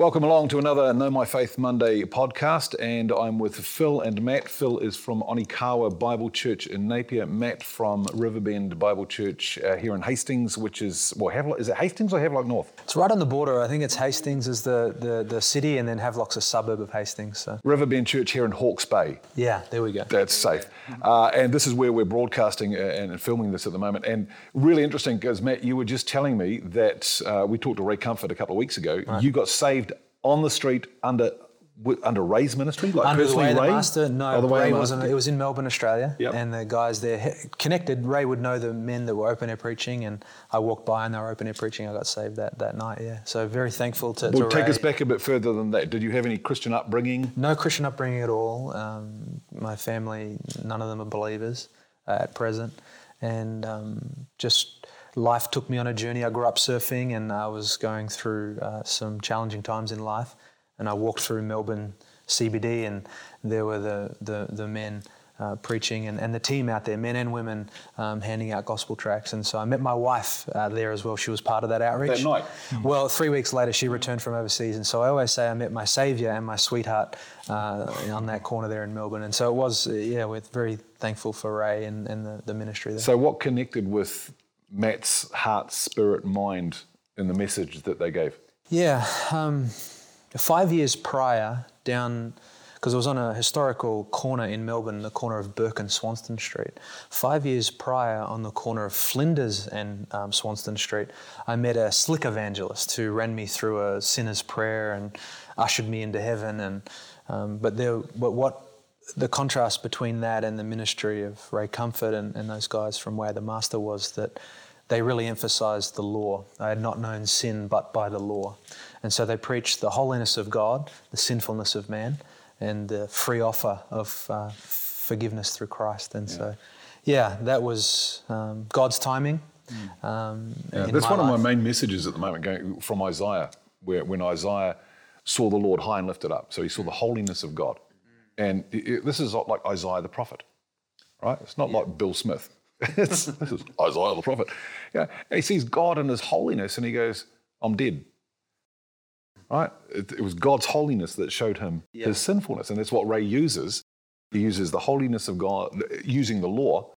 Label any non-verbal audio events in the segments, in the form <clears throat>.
Welcome along to another Know My Faith Monday podcast, and I'm with Phil and Matt. Phil is from Onekawa Bible Church in Napier. Matt from Riverbend Bible Church uh, here in Hastings, which is well, Havelock, is it Hastings or Havelock North? It's right on the border. I think it's Hastings is the, the, the city, and then Havelock's a suburb of Hastings. So Riverbend Church here in Hawke's Bay. yeah, there we go. That's safe. Uh, and this is where we're broadcasting uh, and filming this at the moment. And really interesting because, Matt, you were just telling me that uh, we talked to Ray Comfort a couple of weeks ago. You got saved on the street under under Ray's ministry, like Under the personally the Ray? master, no, Oh, the way Ray wasn't. It was in Melbourne, Australia, Yep. and the guys there connected. Ray would know the men that were open air preaching, and I walked by and they were open air preaching. I got saved that, that night. Yeah, so very thankful to. Well, to take Ray. us back a bit further than that. Did you have any Christian upbringing? No Christian upbringing at all. Um, my family, none of them are believers uh, at present, and um, just life took me on a journey. I grew up surfing, and I was going through uh, some challenging times in life. And I walked through Melbourne CBD, and there were the the, the men. Uh, preaching and, and the team out there, men and women, um, handing out gospel tracts. And so I met my wife uh, there as well. She was part of that outreach. That night? Well, three weeks later, she returned from overseas, and so I always say I met my saviour and my sweetheart uh, on that corner there in Melbourne. And so it was, yeah, we're very thankful for Ray and, and the, the ministry there. So, what connected with Matt's heart, spirit, mind in the message that they gave? Yeah, um, five years prior, down because I was on a historical corner in Melbourne, the corner of Bourke and Swanston Street. Five years prior, on the corner of Flinders and um, Swanston Street, I met a slick evangelist who ran me through a sinner's prayer and ushered me into heaven. And um, but there, but what the contrast between that and the ministry of Ray Comfort and, and those guys from Way of the Master was that they really emphasized the law. I had not known sin but by the law. And so they preached the holiness of God, the sinfulness of man, and the free offer of uh, forgiveness through Christ. And so, yeah, that was um, God's timing. Um, Yeah, that's one life. of my main messages at the moment, going from Isaiah, where when Isaiah saw the Lord high and lifted up, so he saw the holiness of God, and i- i- this is like Isaiah the prophet, right? It's not like Bill Smith. <laughs> it's, this is Isaiah the prophet. Yeah, and he sees God in His holiness, and he goes, "I'm dead." Right? It, it was God's holiness that showed him his sinfulness, and that's what Ray uses. He uses the holiness of God, using the law,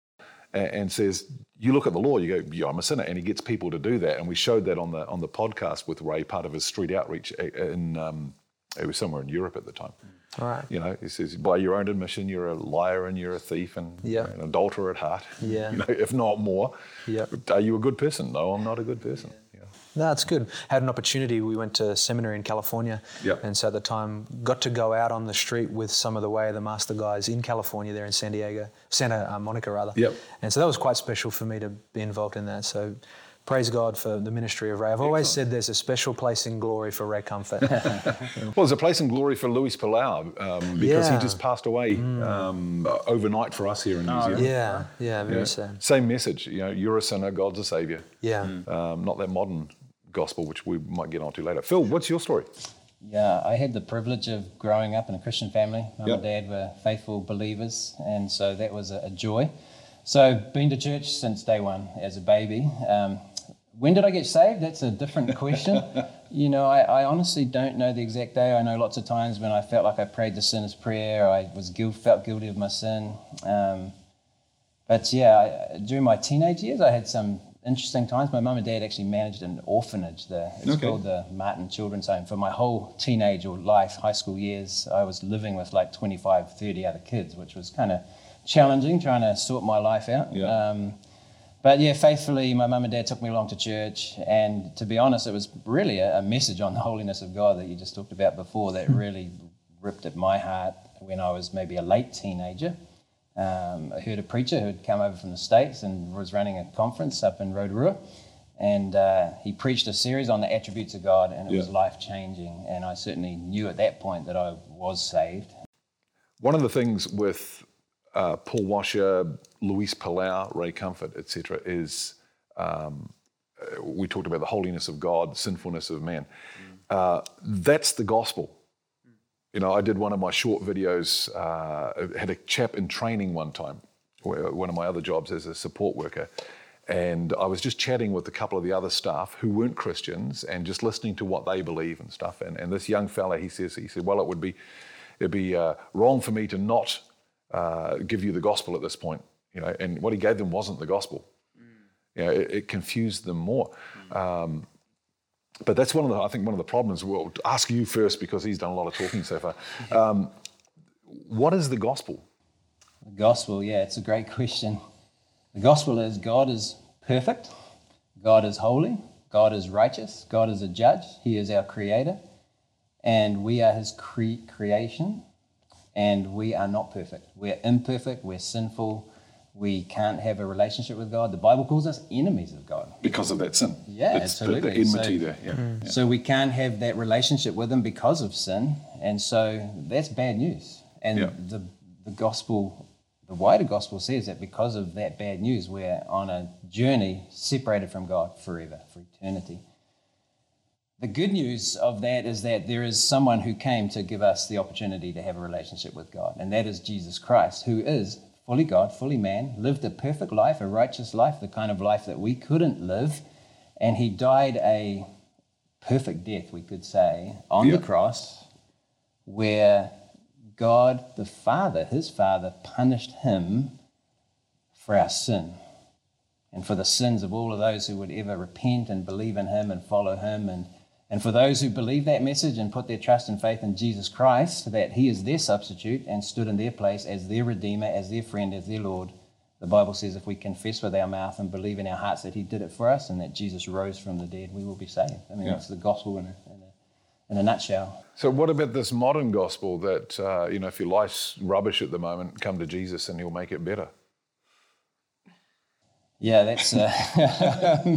a- and says, "You look at the law, you go, yeah, I'm a sinner," and he gets people to do that. And we showed that on the on the podcast with Ray, part of his street outreach in um, it was somewhere in Europe at the time. Right. You know, he says, by your own admission, you're a liar and you're a thief and Yeah. an adulterer at heart. <laughs> Yeah. You know, if not more. Yeah. Are you a good person? No, I'm not a good person. Yeah. No, it's good. Had an opportunity. We went to seminary in California, Yep. and so at the time got to go out on the street with some of the Way of the Master guys in California, there in San Diego, Santa Monica rather. Yep. And so that was quite special for me to be involved in that. So. Praise God for the ministry of Ray. I've always said there's a special place in glory for Ray Comfort. <laughs> Well, there's a place in glory for Luis Palau um, because Yeah. he just passed away um, overnight for us here in New Zealand. yeah, yeah, very Yeah. sad. Same message. You know, you're a sinner, God's a savior. Yeah. Um, not that modern gospel, which we might get onto later. Phil, what's your story? Yeah, I had the privilege of growing up in a Christian family. Mum Yep. and dad were faithful believers, and so that was a, a joy. So, been to church since day one as a baby. Um, when did I get saved? That's a different question. <laughs> you know, I, I honestly don't know the exact day. I know lots of times when I felt like I prayed the sinner's prayer, I was guilt, felt guilty of my sin. Um, but yeah, I, during my teenage years, I had some interesting times. My mum and dad actually managed an orphanage there. It's Okay. called the Martin Children's Home. For my whole teenage or life, high school years, I was living with like 25, 30 other kids, which was kind of challenging, trying to sort my life out. Yeah. Um, but yeah, faithfully, my mum and dad took me along to church. And to be honest, it was really a, a message on the holiness of God that you just talked about before that really ripped at my heart when I was maybe a late teenager. Um, I heard a preacher who had come over from the States and was running a conference up in Rotorua. And uh, he preached a series on the attributes of God, and it was life changing. And I certainly knew at that point that I was saved. One of the things with uh, Paul Washer, Luis Palau, Ray Comfort, etc., is um, uh, we talked about the holiness of God, sinfulness of man. Uh, that's the gospel. You know, I did one of my short videos, uh, had a chap in training one time, one of my other jobs as a support worker, And I was just chatting with a couple of the other staff who weren't Christians and just listening to what they believe and stuff. And, and this young fella, he says, he said, well, it would be, it'd be uh, wrong for me to not uh, give you the gospel at this point. You know, and what he gave them wasn't the gospel. You know, it, it confused them more. Um, but that's one of the, I think, one of the problems. We'll ask you first because he's done a lot of talking so far. <laughs> Um, what is the gospel? The gospel, yeah, it's a great question. The gospel is God is perfect, God is holy, God is righteous, God is a judge, He is our creator, and we are His cre- creation, and we are not perfect. We're imperfect, we're sinful, we can't have a relationship with God. The Bible calls us enemies of God. Because of that sin. Yeah, It's absolutely. The, enmity So- there. Hmm. Yeah. So we can't have that relationship with Him because of sin, and so that's bad news. And Yeah. the the gospel, the wider gospel says that because of that bad news, we're on a journey separated from God forever, for eternity. The good news of that is that there is someone who came to give us the opportunity to have a relationship with God, and that is Jesus Christ, who is fully God, fully man, lived a perfect life, a righteous life, the kind of life that we couldn't live, and he died a perfect death, we could say, on the cross, where God the Father, his Father, punished him for our sin and for the sins of all of those who would ever repent and believe in him and follow him and and for those who believe that message and put their trust and faith in Jesus Christ, that He is their substitute and stood in their place as their Redeemer, as their friend, as their Lord, the Bible says if we confess with our mouth and believe in our hearts that He did it for us and that Jesus rose from the dead, we will be saved. I mean, Yeah. that's the gospel in a, in a, in a nutshell. So, what about this modern gospel that, uh, you know, if your life's rubbish at the moment, come to Jesus and he'll make it better? Yeah, that's uh, <laughs>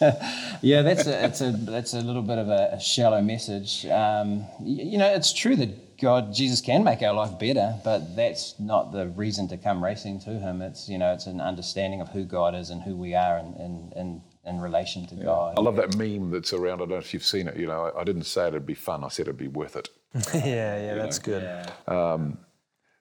<laughs> yeah, that's a, it's a that's a little bit of a, a shallow message. Um, y- you know, it's true that God, Jesus, can make our life better, but that's not the reason to come racing to Him. It's you know, it's an understanding of who God is and who we are in in, in, in relation to God. I love that meme that's around. I don't know if you've seen it. You know, I, I didn't say it'd be fun. I said it'd be worth it. <laughs> yeah, yeah, that's good.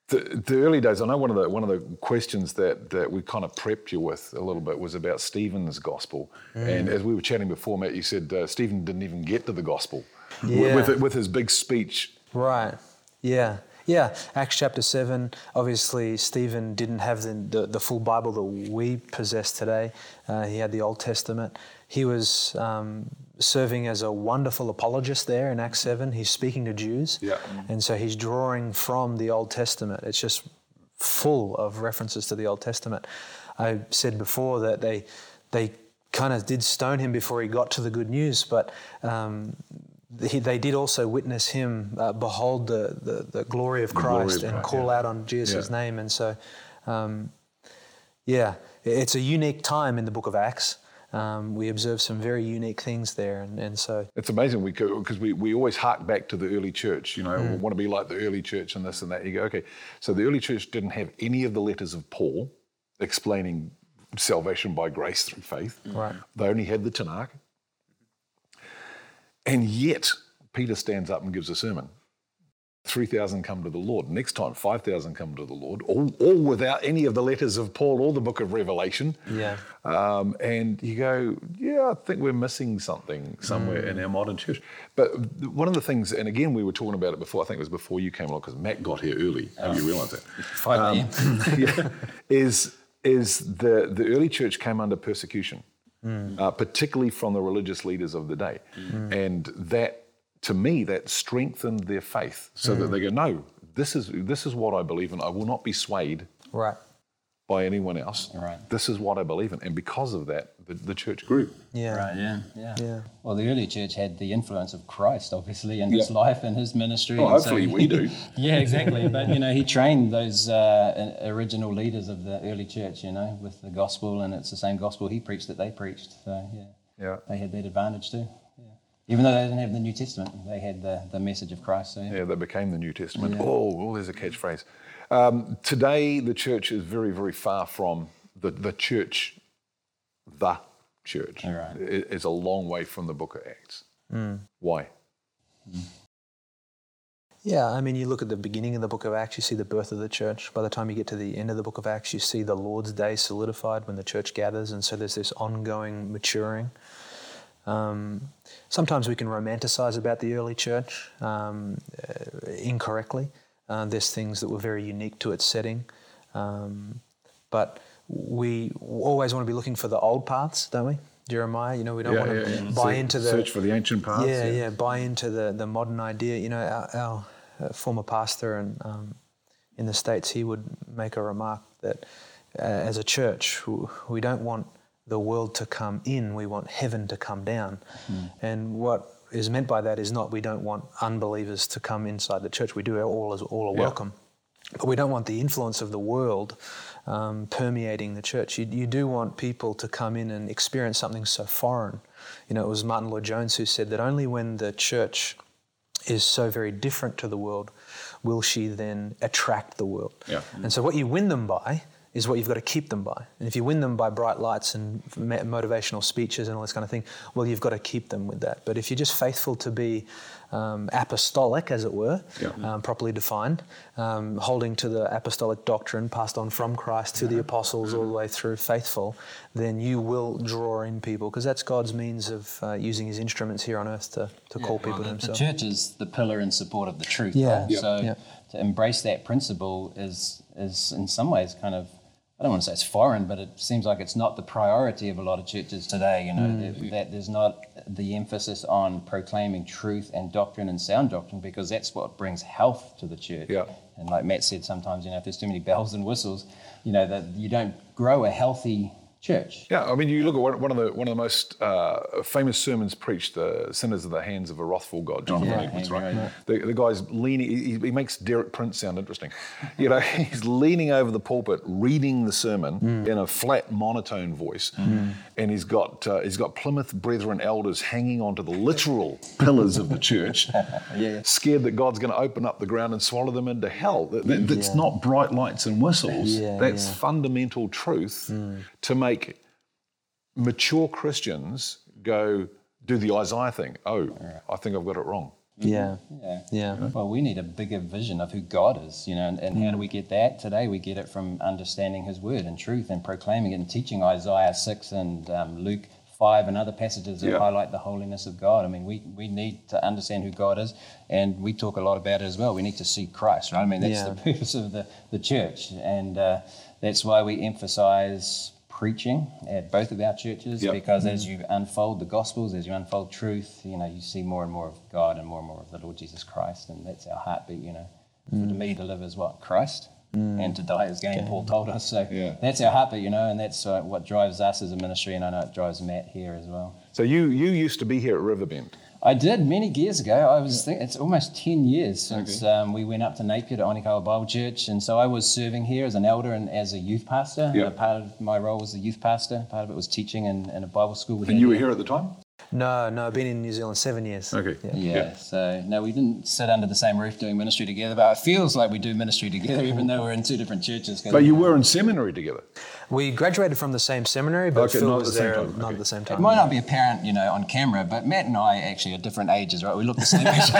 The, the early days, I know one of the one of the questions that that we kind of prepped you with a little bit was about Stephen's gospel. And as we were chatting before, Matt, you said uh, Stephen didn't even get to the gospel Yeah. with with his big speech. Right. Yeah. Yeah. Acts chapter 7. Obviously, Stephen didn't have the, the, the full Bible that we possess today. Uh, he had the Old Testament. He was um, serving as a wonderful apologist there in Acts 7. He's speaking to Jews. Yeah. And so he's drawing from the Old Testament. It's just full of references to the Old Testament. I said before that they, they kind of did stone him before he got to the good news, but um, they did also witness him uh, behold the, the, the glory of glory Christ of and Christ, call yeah. out on Jesus' Yeah. name. And so, um, yeah, it's a unique time in the book of Acts. Um, we observe some very unique things there. And, and so, It's amazing because we, we always hark back to the early church, you know, Mm. we want to be like the early church and this and that. You go, okay, so the early church didn't have any of the letters of Paul explaining salvation by grace through faith. Right. They only had the Tanakh. And yet, Peter stands up and gives a sermon. 3,000 come to the Lord. Next time, 5,000 come to the Lord, all, all without any of the letters of Paul or the book of Revelation. yeah. Um, and you go, yeah, I think we're missing something somewhere in our modern church. But one of the things, and again, we were talking about it before, I think it was before you came along, because Matt got here early. Have you realised that? 5 a.m. <laughs> yeah, is, is the, the early church came under persecution, Mm. uh, particularly from the religious leaders of the day. Mm. And that, to me, that strengthened their faith so that mm. they go, no, this is, this is what I believe in. I will not be swayed Right. By anyone else. Right. This is what I believe in. And because of that, the, the church grew. Yeah. Right, yeah, yeah. Yeah. Well, the early church had the influence of Christ, obviously, in his life and his ministry. Well, and so hopefully we do. <laughs> yeah, exactly. But, you know, he trained those uh, original leaders of the early church, you know, with the gospel, and it's the same gospel he preached that they preached. So, yeah, Yeah. they had that advantage too. Yeah. Even though they didn't have the New Testament, they had the, the message of Christ. So, yeah. Yeah, that became the New Testament. Oh, oh, there's a catchphrase. Um, today, the church is very, very far from the, the church, the church. All right. It is a long way from the book of Acts. Why? Yeah, I mean, you look at the beginning of the book of Acts, you see the birth of the church. By the time you get to the end of the book of Acts, you see the Lord's Day solidified when the church gathers, and so there's this ongoing maturing. Um, sometimes we can romanticize about the early church um, uh, incorrectly. Uh, there's things that were very unique to its setting. Um, but we always want to be looking for the old paths, don't we? Jeremiah, you know, we don't Yeah, want to yeah, buy into the search for the ancient paths, Yeah, yeah. buy into the, the modern idea. You know, our, our uh, former pastor and um, in the states, he would make a remark that uh, as a church, we don't want the world to come in; we want heaven to come down. And what is meant by that is not we don't want unbelievers to come inside the church. We do all as all are Yeah. welcome. But we don't want the influence of the world um, permeating the church. You, you do want people to come in and experience something so foreign. You know, it was Martyn Lloyd-Jones who said that only when the church is so very different to the world will she then attract the world. Yeah. And so, what you win them by is what you've got to keep them by. And if you win them by bright lights and motivational speeches and all this kind of thing, well, you've got to keep them with that. But if you're just faithful to be um, apostolic, as it were, Yeah. um, properly defined, um, holding to the apostolic doctrine passed on from Christ to the apostles all the way through, faithful, then you will draw in people because that's God's means of uh, using his instruments here on earth to, to call people to the, the himself. church is the pillar and support of the truth. Yeah. right? Yeah. So Yeah. to embrace that principle is is in some ways kind of I don't want to say it's foreign, but it seems like it's not the priority of a lot of churches today. You know Mm. that, that there's not the emphasis on proclaiming truth and doctrine and sound doctrine because that's what brings health to the church. Yeah. And like Matt said, sometimes you know if there's too many <laughs> bells and whistles, you know that you don't grow a healthy church. Yeah, I mean, you look at one, of the one of the most uh, famous sermons preached, "The Sinners of the Hands of a Wrathful God," Jonathan Yeah, Edwards, right? right. The, the guy's leaning. He, he makes Derek Prince sound interesting. You know, <laughs> he's leaning over the pulpit, reading the sermon Mm. in a flat, monotone voice, and he's got uh, he's got Plymouth Brethren elders hanging onto the literal pillars of the church, <laughs> Yeah. scared that God's going to open up the ground and swallow them into hell. That, that- that's not bright lights and whistles. Yeah, that's yeah. fundamental truth to make mature Christians go do the Isaiah thing. Oh, I think I've got it wrong. Yeah. Yeah. Yeah. Well, we need a bigger vision of who God is, you know, and, and how do we get that? Today we get it from understanding His Word and truth and proclaiming it and teaching Isaiah 6 and um, Luke 5 and other passages that Yeah. highlight the holiness of God. I mean, we, we need to understand who God is, and we talk a lot about it as well. We need to see Christ, right? I mean, that's Yeah. the <laughs> purpose of the, the church, and uh, that's why we emphasize preaching at both of our churches Yep. because as you unfold the gospels as you unfold truth you know you see more and more of god and more and more of the lord jesus christ and that's our heartbeat you know. For to me to live is what? Christ. And to die is gain paul told us. So Yeah. that's our heartbeat you know and that's uh, what drives us as a ministry and i know it drives matt here as well. So you you used to be here at Riverbend. I did many years ago. I was think it's almost ten years since um, we went up to Napier to Onekawa Bible Church, and so I was serving here as an elder and as a youth pastor. Yeah. Part of my role was a youth pastor. Part of it was teaching in, in a Bible school. And you were here at the time? No, no, I've been in New Zealand seven years. Okay. Yeah. Yeah. So no, we didn't sit under the same roof doing ministry together, but it feels like we do ministry together, <laughs> even though we're in two different churches. But you were in seminary together. We graduated from the same seminary, but Okay, Phil not at was the same there time, not okay. at the same time. It might not be apparent, you know, on camera, but Matt and I actually are different ages, right? We look the same age.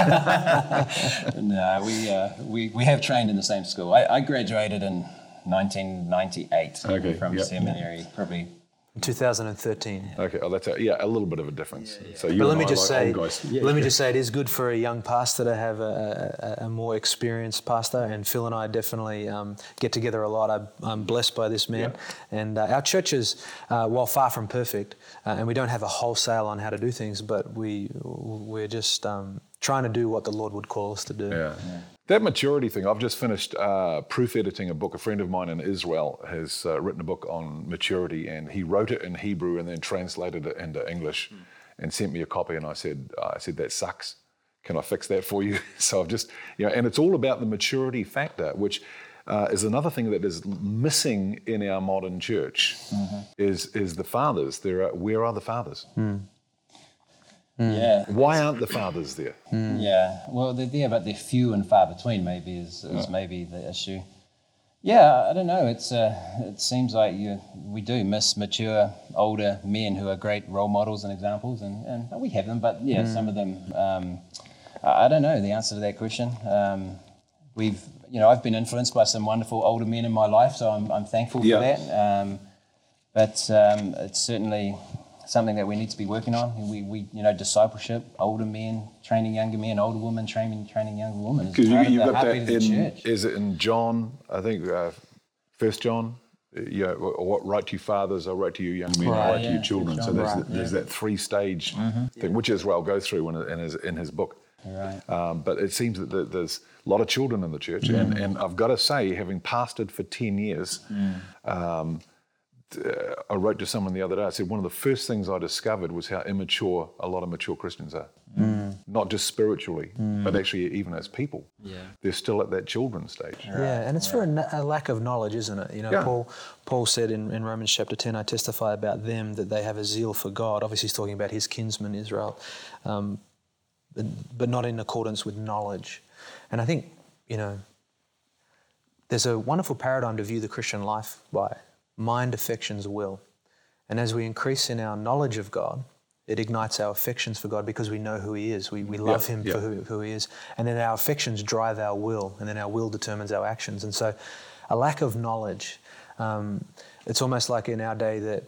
<laughs> no, we, uh, we, we have trained in the same school. I, I graduated in 1998 Okay, from yep. seminary, probably. 2013. Okay, oh, that's a, yeah, a little bit of a difference. So you But let me just like say, old guys. let me just say, it is good for a young pastor to have a, a, a more experienced pastor, and Phil and I definitely um, get together a lot. I, I'm blessed by this man, and uh, our churches, uh, while far from perfect, uh, and we don't have a wholesale on how to do things, but we we're just um, trying to do what the Lord would call us to do. Yeah. That maturity thing, I've just finished uh, proof editing a book. A friend of mine in Israel has uh, written a book on maturity, and he wrote it in Hebrew and then translated it into English and sent me a copy. And I said, I said, that sucks. Can I fix that for you? <laughs> so I've just, you know, and it's all about the maturity factor, which uh, is another thing that is missing in our modern church is, is the fathers. There are, where are the fathers? Yeah. Why aren't the fathers there? Yeah, well, they're there, but they're few and far between. Maybe is, is maybe the issue. Yeah, I don't know. It's uh, it seems like you we do miss mature, older men who are great role models and examples, and, and we have them, but yeah, some of them um, I I don't know the answer to that question. Um, we've, you know, I've been influenced by some wonderful older men in my life, so I'm, I'm thankful for that. Um, but um, it's certainly something that we need to be working on. We, we, you know, discipleship, older men training younger men, older women training training younger women. Because you, you've got that the in, is it in John, I think, uh, First John? Uh, You know, what write to you fathers, I write to you young men, I Right, write to you yeah, children. So there's, right, that, there's that three stage thing, which Israel goes through in, in, his, in his book. Right. Um, but it seems that there's a lot of children in the church. And, and I've got to say, having pastored for 10 years, um, uh, I wrote to someone the other day, I said, one of the first things I discovered was how immature a lot of mature Christians are. Not just spiritually, but actually even as people. Yeah. They're still at that children stage. Yeah, and it's for a, a lack of knowledge, isn't it? You know, Yeah. Paul Paul said in, in Romans chapter 10, I testify about them that they have a zeal for God. Obviously, he's talking about his kinsman Israel, um, but, but not in accordance with knowledge. And I think, you know, there's a wonderful paradigm to view the Christian life by mind, affections, will. And as we increase in our knowledge of God, it ignites our affections for God because we know who He is. We, we love Him yeah. for who, who He is. And then our affections drive our will, and then our will determines our actions. And so, a lack of knowledge, um, it's almost like in our day that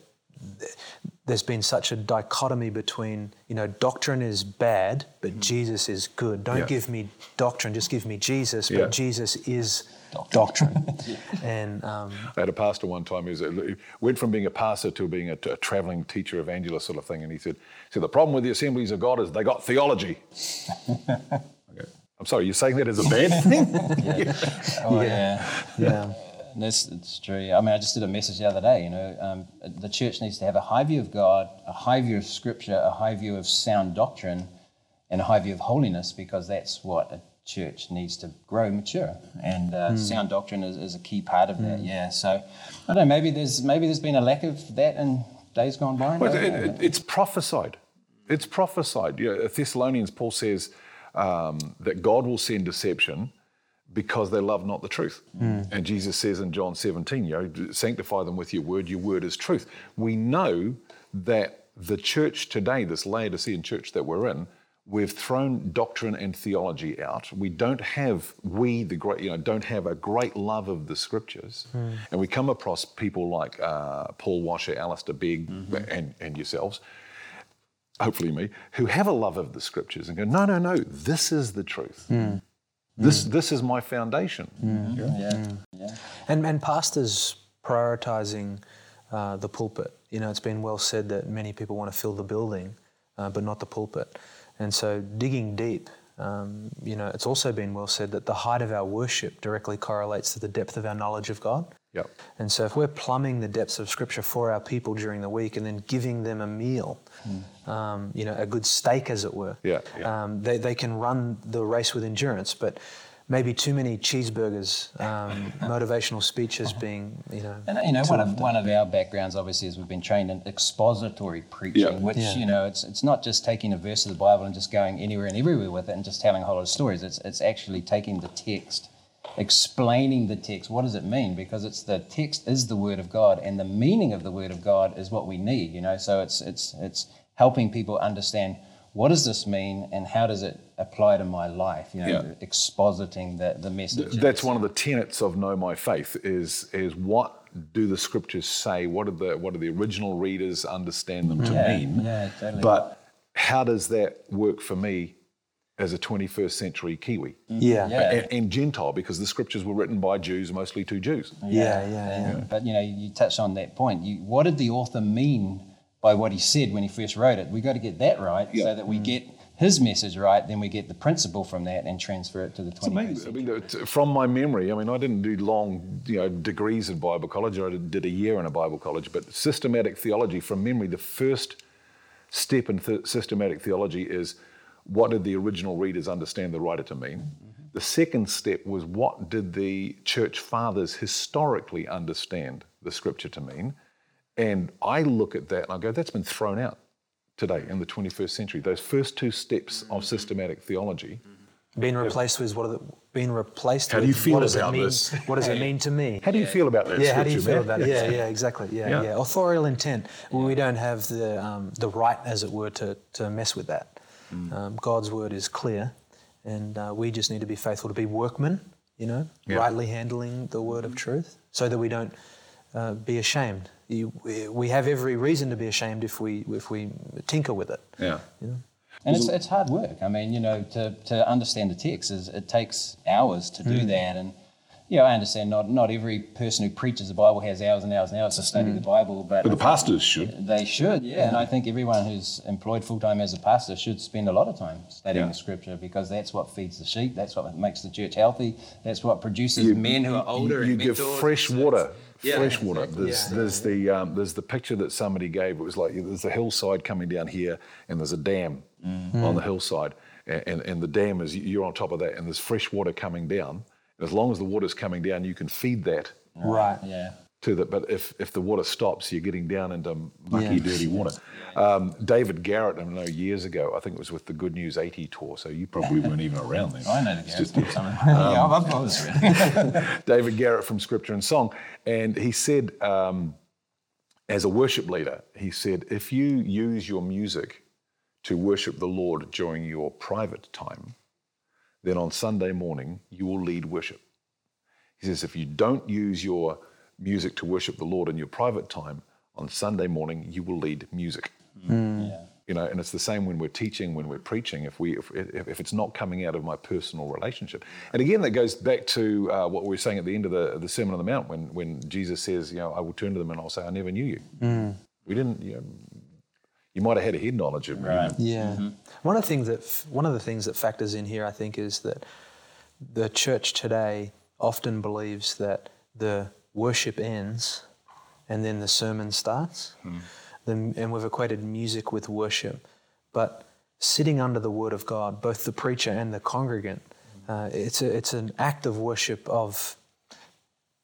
there's been such a dichotomy between, you know, doctrine is bad, but Jesus is good. Don't Mm-hmm. Yeah. give me doctrine, just give me Jesus, but Yeah. Jesus is doctrine. <laughs> and um, I had a pastor one time who he went from being a pastor to being a, a traveling teacher, evangelist sort of thing. And he said, said, the problem with the assemblies of God is they got theology. <laughs> okay. I'm sorry, you're saying that as a bad thing? <laughs> Oh, yeah. yeah. That's it's true. I mean, I just did a message the other day. You know, um, the church needs to have a high view of God, a high view of Scripture, a high view of sound doctrine, and a high view of holiness, because that's what a church needs to grow, mature. And uh, sound doctrine is, is a key part of that. Yeah. So I don't know. Maybe there's maybe there's been a lack of that in days gone by. Well, it, it- it's prophesied. It's prophesied. You know, Thessalonians, Paul says um, that God will send deception because they love not the truth. And Jesus says in John 17, you know, sanctify them with your word, your word is truth. We know that the church today, this Laodicean church that we're in, we've thrown doctrine and theology out. We don't have, we, the great, you know, don't have a great love of the scriptures. Hmm. And we come across people like uh, Paul Washer, Alistair Begg, mm-hmm. and, and yourselves hopefully me, who have a love of the scriptures and go, no, no, no, this is the truth. Hmm. This, this is my foundation. yeah. Yeah. And, and pastors prioritizing uh, the pulpit. You know, it's been well said that many people want to fill the building, uh, but not the pulpit. And so digging deep, um, you know, it's also been well said that the height of our worship directly correlates to the depth of our knowledge of God. Yep. And so if we're plumbing the depths of Scripture for our people during the week and then giving them a meal, um, you know, a good steak, as it were, Yeah, yeah. Um, they, they can run the race with endurance, but maybe too many cheeseburgers, um, <laughs> motivational speeches being, you know, And you know, one of one of our backgrounds obviously is we've been trained in expository preaching, Yeah. which Yeah. you know, it's it's not just taking a verse of the Bible and just going anywhere and everywhere with it and just telling a whole lot of stories. It's it's actually taking the text, explaining the text. What does it mean? Because it's the text is the word of God, and the meaning of the word of God is what we need. You know, so it's it's it's helping people understand what does this mean and how does it apply to my life. You know, Yeah. expositing the the message. That's one of the tenets of Know My Faith is, is what do the scriptures say? What do the, what do the original readers understand them to Yeah, mean? yeah, totally. But how does that work for me as a 21st century Kiwi? Mm-hmm. yeah, Yeah. And, and Gentile, because the scriptures were written by Jews, mostly to Jews. yeah, yeah, yeah. But you know, you touched on that point. You, what did the author mean by what he said when he first wrote it? We've got to get that right, Yeah. so that we get his message right. Then we get the principle from that and transfer it to the It's 21st amazing. I century. mean, from my memory, I mean, I didn't do long, you know, degrees in Bible college. I did a year in a Bible college, but systematic theology, from memory, the first step in th- systematic theology is what did the original readers understand the writer to mean? Mm-hmm. The second step was what did the church fathers historically understand the scripture to mean? And I look at that and I go, that's been thrown out today in the 21st century. Those first two steps of mm-hmm. systematic theology. Mm-hmm. Being replaced with what are the, being replaced How do with you feel what does about it mean? this? What does it mean to me? How do you feel about that? yeah, how do you feel man? about it? Yeah, yeah, exactly. Yeah, Yeah. yeah. Authorial intent. Well, we don't have the um, the right, as it were, to to mess with that. Mm. Um, God's word is clear, and uh, we just need to be faithful to be workmen, you know, rightly handling the word of truth, so that we don't uh, be ashamed. You, we- we have every reason to be ashamed if we if we tinker with it. Yeah. And it's, it's hard work. I mean, you know, to, to understand the text is it takes hours to do that. And yeah, I understand not not every person who preaches the Bible has hours and hours and hours to study the Bible, but, But the pastors should. they should. Yeah. and I think everyone who's employed full time as a pastor should spend a lot of time studying Yeah. the Scripture because that's what feeds the sheep. That's what makes the church healthy. That's what produces men who are older. You, and give fresh water. Yeah, fresh water. exactly. There's, there's the um, there's the picture that somebody gave. It was like there's a hillside coming down here, and there's a dam on the hillside, and, and and the dam is you're on top of that, and there's fresh water coming down. And as long as the water's coming down, you can feed that Right. Yeah. to the. But if if the water stops, you're getting down into mucky, Yeah. dirty water. Um, David Garratt, I don't know years ago, I think it was with the Good News 80 tour. So you probably weren't even around then. <laughs> I know the It's guys. just- <laughs> yeah, I've, I've <laughs> David Garratt from Scripture in Song, and he said, um, as a worship leader, he said, if you use your music to worship the Lord during your private time, then on Sunday morning you will lead worship. He says, if you don't use your music to worship the Lord in your private time, on Sunday morning you will lead music. Hmm. Hmm. yeah. You know, and it's the same when we're teaching, when we're preaching. If we, if, if, if it's not coming out of my personal relationship, and again, that goes back to uh, what we were saying at the end of the, the Sermon on the Mount, when when Jesus says, you know, I will turn to them and I'll say, I never knew you. Hmm. We didn't, you know, you might have had a head knowledge of me. Right. Yeah. One of the things that one of the things that factors in here, I think, is that the church today often believes that the worship ends and then the sermon starts. Then, and we've equated music with worship, but sitting under the Word of God, both the preacher and the congregant, uh, it's a, it's an act of worship of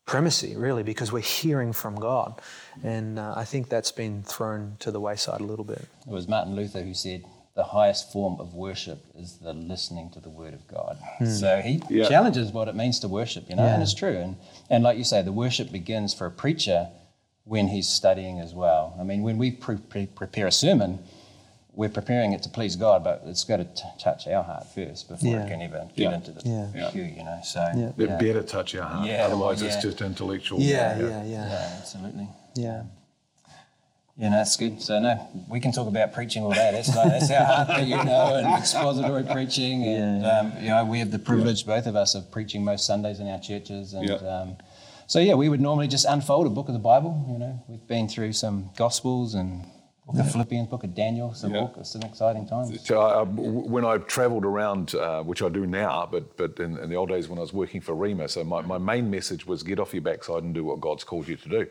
primacy, really, because we're hearing from God, and uh, I think that's been thrown to the wayside a little bit. It was Martin Luther who said the highest form of worship is the listening to the word of God. So he Yeah. challenges what it means to worship, you know, Yeah. and it's true. And and like you say, the worship begins for a preacher when he's studying as well. I mean, when we pre- pre- prepare a sermon, we're preparing it to please God, but it's got to t- touch our heart first before Yeah. it can even get Yeah. into the Yeah. pew, you know. So Yeah. It yeah, better touch our heart. Yeah, Otherwise, well, it's just intellectual. Yeah, yeah, yeah, yeah, absolutely. yeah. Yeah, no, that's good. So no, we can talk about preaching all day. That's like, that's our heart, that you know, and expository preaching, and um, you know, we have the privilege, both of us, of preaching most Sundays in our churches, and Yeah. um, so yeah, we would normally just unfold a book of the Bible. You know, we've been through some Gospels and book of Philippians, book of Daniel, some Yeah. book, some exciting times. So I, w- when I travelled around, uh, which I do now, but but in, in the old days when I was working for Rhema, so my, my main message was get off your backside and do what God's called you to do.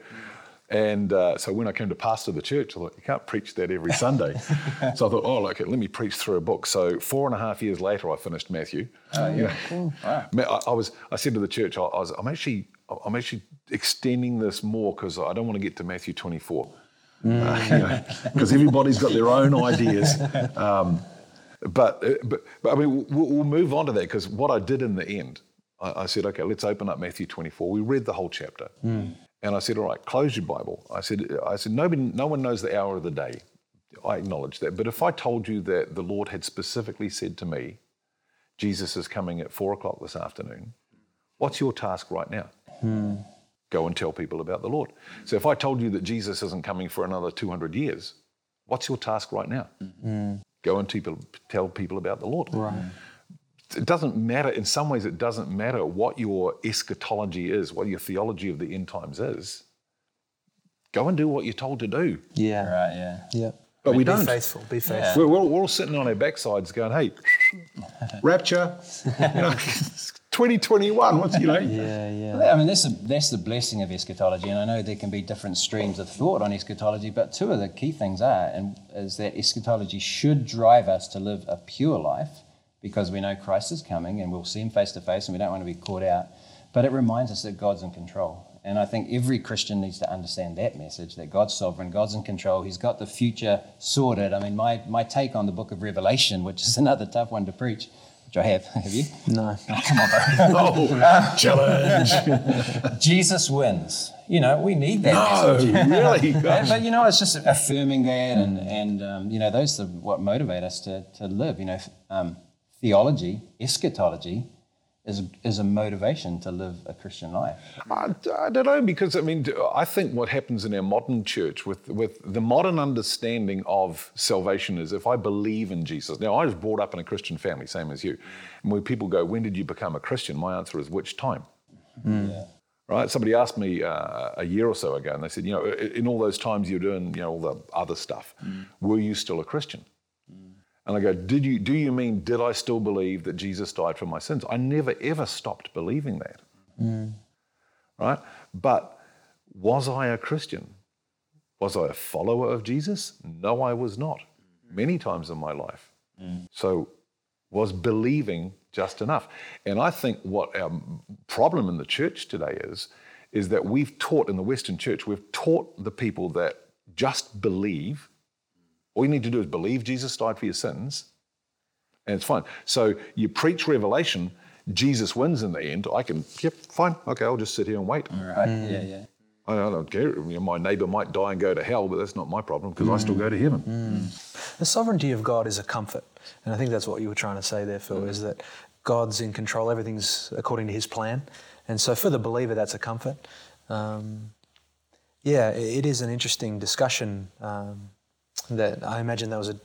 And uh, so when I came to pastor the church, I thought, you can't preach that every Sunday. <laughs> so I thought, oh, okay, let me preach through a book. So four and a half years later, I finished Matthew. Oh, yeah. I, I was, I said to the church, I, I was, I'm actually, I'm actually extending this more because I don't want to get to Matthew 24 <laughs> because everybody's got their own ideas. Um, but, uh, but, but I mean, we'll, we'll move on to that because what I did in the end, I, I said, okay, let's open up Matthew 24. We read the whole chapter, and I said, all right, close your Bible. I said, I said, nobody, no one knows the hour of the day. I acknowledge that. But if I told you that the Lord had specifically said to me, Jesus is coming at four o'clock this afternoon, what's your task right now? Go and tell people about the Lord. So if I told you that Jesus isn't coming for another 200 years, what's your task right now? Mm-hmm. Go and people, tell people about the Lord. Right. Mm. It doesn't matter, in some ways, it doesn't matter what your eschatology is, what your theology of the end times is. Go and do what you're told to do. Yeah. Right? Yeah. Yeah. But we don't. Be faithful. Be faithful. We're, we're, we're all sitting on our backsides going, hey, <laughs> rapture, <laughs> you know, <laughs> 2021, what's, you know. Yeah. Yeah. I mean, that's, a, that's the blessing of eschatology, and I know there can be different streams of thought on eschatology, but two of the key things are, and is that eschatology should drive us to live a pure life because we know Christ is coming and we'll see him face to face and we don't want to be caught out. But it reminds us that God's in control. And I think every Christian needs to understand that message that God's sovereign, God's in control, He's got the future sorted. I mean, my, my take on the book of Revelation, which is <laughs> another tough one to preach, which I have. Have you? No. Come on, bro. <laughs> Oh, <laughs> challenge. Jesus wins. You know, we need that. Oh, message. really? <laughs> But, but, you know, it's just affirming that, and and um, you know, those are what motivate us to to live. You know, um, theology, eschatology, is, is a motivation to live a Christian life. I, I don't know because I mean I think what happens in our modern church with with the modern understanding of salvation is if I believe in Jesus. Now I was brought up in a Christian family, same as you. And when people go, "When did you become a Christian?" My answer is, "Which time?" Yeah. Right? Somebody asked me uh, a year or so ago, and they said, "You know, in all those times you're doing, you know, all the other stuff, were you still a Christian?" And I go, did you, do you mean, did I still believe that Jesus died for my sins? I never ever stopped believing that. Mm. Right? But was I a Christian? Was I a follower of Jesus? No, I was not. Many times in my life. Mm. So was believing just enough? And I think what our problem in the church today is, is that we've taught in the Western church, we've taught the people that just believe all you need to do is believe Jesus died for your sins, and it's fine. So you preach revelation, Jesus wins in the end. I can, yep, fine, okay, I'll just sit here and wait. Right. Mm. Yeah, yeah. I I don't care. My neighbor might die and go to hell, but that's not my problem because I still mm. go to heaven. Mm. The sovereignty of God is a comfort. And I think that's what you were trying to say there, Phil, is that God's in control, everything's according to his plan. And so for the believer, that's a comfort. Um, yeah, it is an interesting discussion um, that I imagine that was a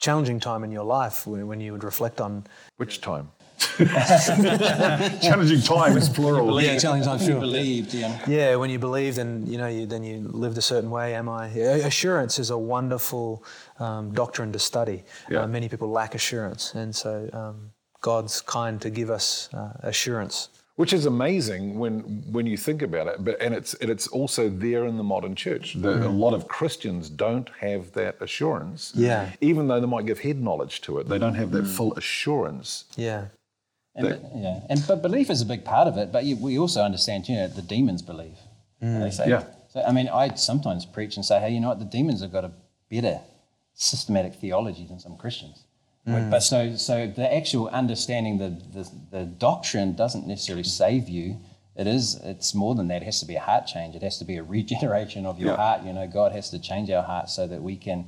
challenging time in your life when, when you would reflect on. Which time? <laughs> Challenging time is plural. Yeah, challenging time, You sure. believed, yeah. Yeah, when you believed and you know, you, then you lived a certain way. Am I? Assurance is a wonderful um, doctrine to study. Yeah. Uh, many people lack assurance, and so um, God's kind to give us uh, assurance. Which is amazing when when you think about it, but and it's and it's also there in the modern church. The, A mm. lot of Christians don't have that assurance. Yeah. Even though they might give head knowledge to it, they don't have that mm. full assurance. Yeah, And, but- yeah, and but belief is a big part of it. But you, we also understand, you know, the demons believe. Mm. They say, Yeah. So I mean, I sometimes preach and say, hey, you know what? The demons have got a better systematic theology than some Christians. But so so the actual understanding the, the the doctrine doesn't necessarily save you. It is. It's more than that. It has to be a heart change. It has to be a <laughs> regeneration of your Yeah. heart. You know, God has to change our hearts so that we can.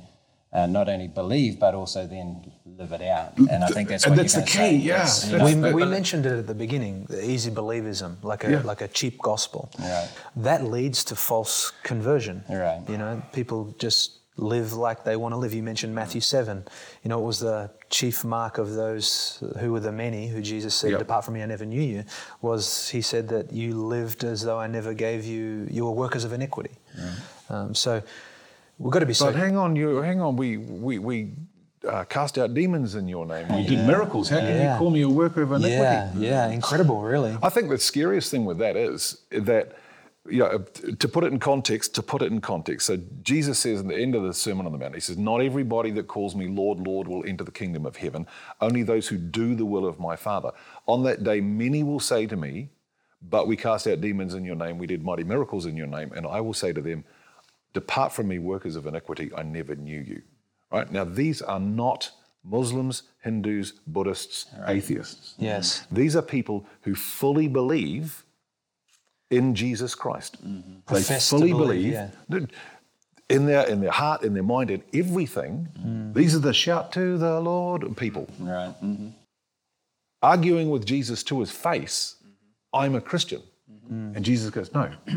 Uh, not only believe, but also then live it out, and I think that's And that's you're the key, say. yeah. It's, you That's- know, we, we uh, mentioned it at the beginning, the easy believism, like a Yeah. like a cheap gospel. Right. That leads to false conversion. Right. You know, people just live like they want to live. You mentioned Matthew seven. You know, it was the chief mark of those who were the many, who Jesus said, Yep. "Depart from me, I never knew you." Was he said that you lived as though I never gave you. You were workers of iniquity. Um, so we've got to be so. But hang on, you hang on. We we we uh, cast out demons in your name. We did miracles. How can Yeah. you call me a worker of iniquity? yeah, yeah, incredible, really. I think the scariest thing with that is that, you know, to put it in context, to put it in context. So Jesus says in the end of the Sermon on the Mount, he says, Not everybody that calls me Lord, Lord will enter the kingdom of heaven, only those who do the will of my Father. On that day, many will say to me, But we cast out demons in your name, we did mighty miracles in your name. And I will say to them, Depart from me, workers of iniquity, I never knew you. Right? Now, these are not Muslims, Hindus, Buddhists, atheists. Yes. These are people who fully believe in Jesus Christ. They Profess fully believe, believe in their in their heart, in their mind, in everything. Mm. These are the shout to the Lord people. right. Mm-hmm. Arguing with Jesus to his face, I'm a Christian. Mm. And Jesus goes, No. <clears throat>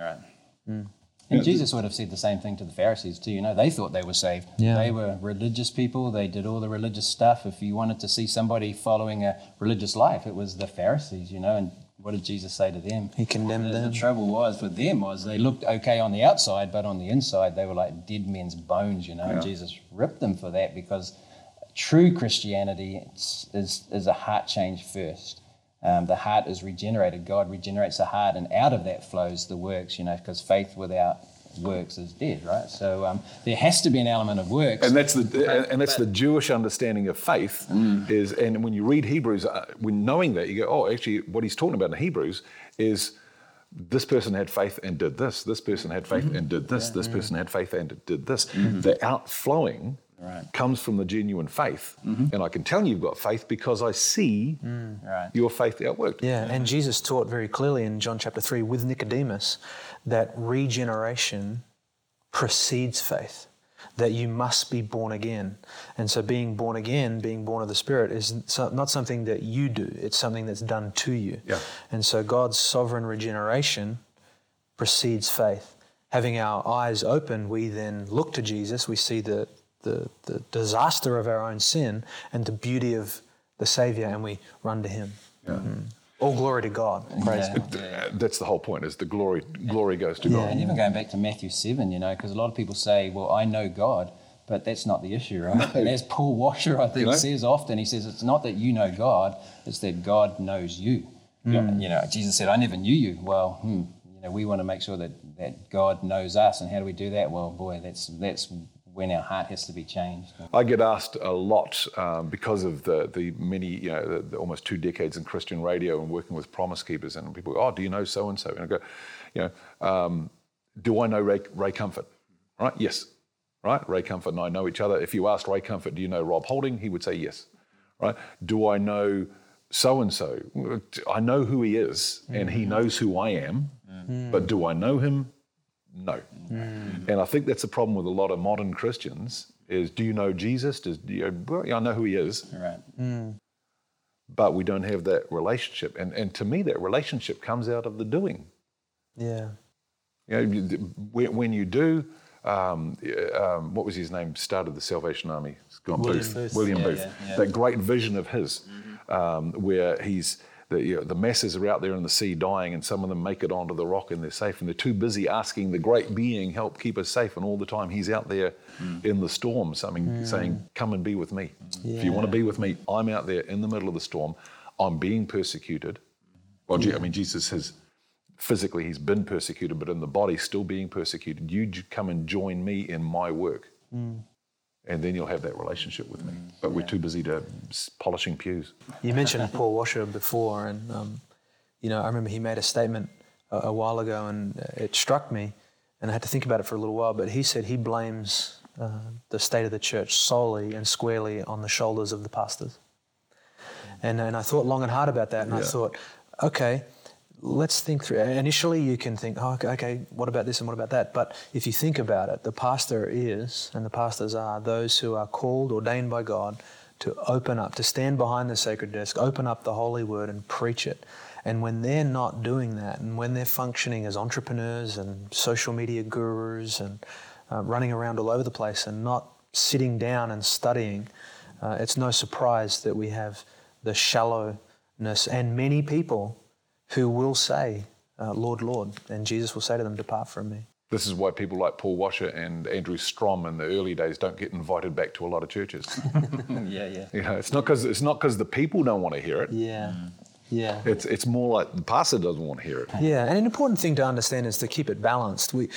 All right. And Jesus would have said the same thing to the Pharisees too. You know, they thought they were saved. Yeah. They were religious people. They did all the religious stuff. If you wanted to see somebody following a religious life, it was the Pharisees. You know, and what did Jesus say to them? He condemned The, them. the trouble was with them was they looked okay on the outside, but on the inside they were like dead men's bones. You know, and Jesus ripped them for that because true Christianity is is, is a heart change first. Um, the heart is regenerated. God regenerates the heart, and out of that flows the works. You know, because faith without works as dead, right? So um, there has to be an element of works. And that's the and, and that's the Jewish understanding of faith is and when you read Hebrews, uh, when knowing that you go, oh, actually, what he's talking about in Hebrews is this person had faith and did this. This person had faith and did this. This person had faith and did this. The outflowing Right. comes from the genuine faith, and I can tell you've got faith because I see Right. your faith outworked. Yeah, and Jesus taught very clearly in John chapter 3 with Nicodemus that regeneration precedes faith. that you must be born again. And so, being born again, being born of the Spirit, is not something that you do, it's something that's done to you. Yeah. And so, God's sovereign regeneration precedes faith. Having our eyes open, we then look to Jesus, we see the, the, the disaster of our own sin and the beauty of the Savior, and we run to Him. Mhm. All glory to God. Praise Yeah. God. Uh, That's the whole point. Is the glory glory goes to Yeah, God. and even going back to Matthew 7, you know, because a lot of people say, well, I know God, but that's not the issue, right? And as Paul Washer, I think, know? says often, he says, it's not that you know God, it's that God knows you. You know, Jesus said, I never knew you. Well, hmm, you know, we want to make sure that, that God knows us. And how do we do that? Well, boy, that's, that's when our heart has to be changed. I get asked a lot um, because of the, the many, you know, the, the almost two decades in Christian radio and working with Promise Keepers, and people go, "Oh, do you know so and so?" And I go, "You know, um, do I know Ray, Ray Comfort?" Right? Yes. Right? Ray Comfort and I know each other. If you asked Ray Comfort, "Do you know Rob Holding?" He would say yes. Right? Do I know so and so? I know who he is, and he knows who I am. But do I know him? No. And I think that's the problem with a lot of modern Christians is do you know Jesus? Does, do you, well, yeah, I know who he is, Right. but we don't have that relationship. And, and to me, that relationship comes out of the doing. Yeah. You know, you- when, when you do, um, um, what was his name? Started the Salvation Army. It's gone William Booth. Booth. William Yeah, Booth. yeah, yeah. That great vision of his, um, where he's the, you know, the masses are out there in the sea dying, and some of them make it onto the rock and they're safe, and they're too busy asking the great being help keep us safe, and all the time he's out there mm. in the storm, something mm. saying, "Come and be with me. If you want to be with me, I'm out there in the middle of the storm. I'm being persecuted. Well, Je- I mean, Jesus has physically he's been persecuted, but in the body still being persecuted. You come and join me in my work, mm. And then you'll have that relationship with me. But we're too busy to polishing pews. You mentioned <laughs> Paul Washer before, and um, you know I remember he made a statement a, a while ago, and it struck me, and I had to think about it for a little while. But he said he blames uh, the state of the church solely and squarely on the shoulders of the pastors. And and I thought long and hard about that, and I thought, okay. Let's think through. Initially, you can think, oh, okay, what about this and what about that? But if you think about it, the pastor is, and the pastors are, those who are called, ordained by God to open up, to stand behind the sacred desk, open up the holy word and preach it. And when they're not doing that, and when they're functioning as entrepreneurs and social media gurus and uh, running around all over the place and not sitting down and studying, uh, it's no surprise that we have the shallowness and many people who will say, uh, Lord, Lord, and Jesus will say to them, Depart from me. This is why people like Paul Washer and Andrew Strom in the early days don't get invited back to a lot of churches. <laughs> <laughs> yeah, yeah. you know, it's not because it's not because the people don't want to hear it. Yeah. Yeah. It's it's more like the pastor doesn't want to hear it. Yeah, and an important thing to understand is to keep it balanced. We,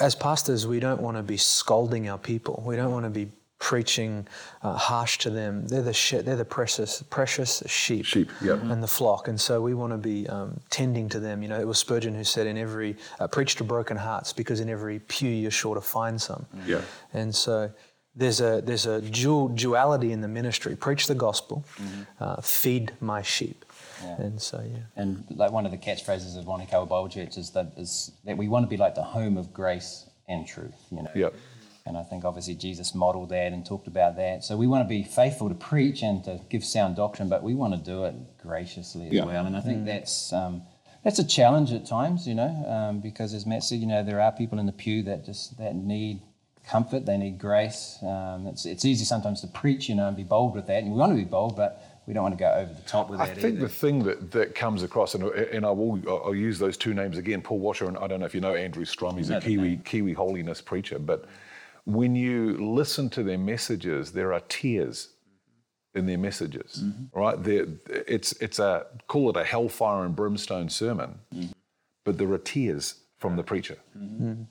as pastors, we don't want to be scolding our people. We don't want to be preaching uh, harsh to them. They're the she- they're the precious precious sheep, Sheep, yep. and the flock, and so we want to be um, tending to them. You know, it was Spurgeon who said, "In every uh, preach to broken hearts, because in every pew you're sure to find some." Yeah. And so there's a there's a dual duality in the ministry: preach the gospel, uh, feed my sheep. Yeah. And so yeah. And like one of the catchphrases of Onekawa Bible Church is that is that we want to be like the home of grace and truth. You know. Yep. And I think obviously Jesus modeled that and talked about that. So we want to be faithful to preach and to give sound doctrine, but we want to do it graciously as Yeah. well. And I think that's um, that's a challenge at times, you know, um, because as Matt said, you know, there are people in the pew that just that need comfort, they need grace. Um, it's it's easy sometimes to preach, you know, and be bold with that, and we want to be bold, but we don't want to go over the top with I that I think either. the thing that, that comes across, and, and I will I'll use those two names again, Paul Washer, and I don't know if you know Andrew Strom, he's a Kiwi name. Kiwi holiness preacher, but when you listen to their messages, there are tears in their messages, Mm-hmm. right? There, it's it's a call it a hellfire and brimstone sermon, Mm-hmm. but there are tears from the preacher. Mm-hmm. Mm-hmm.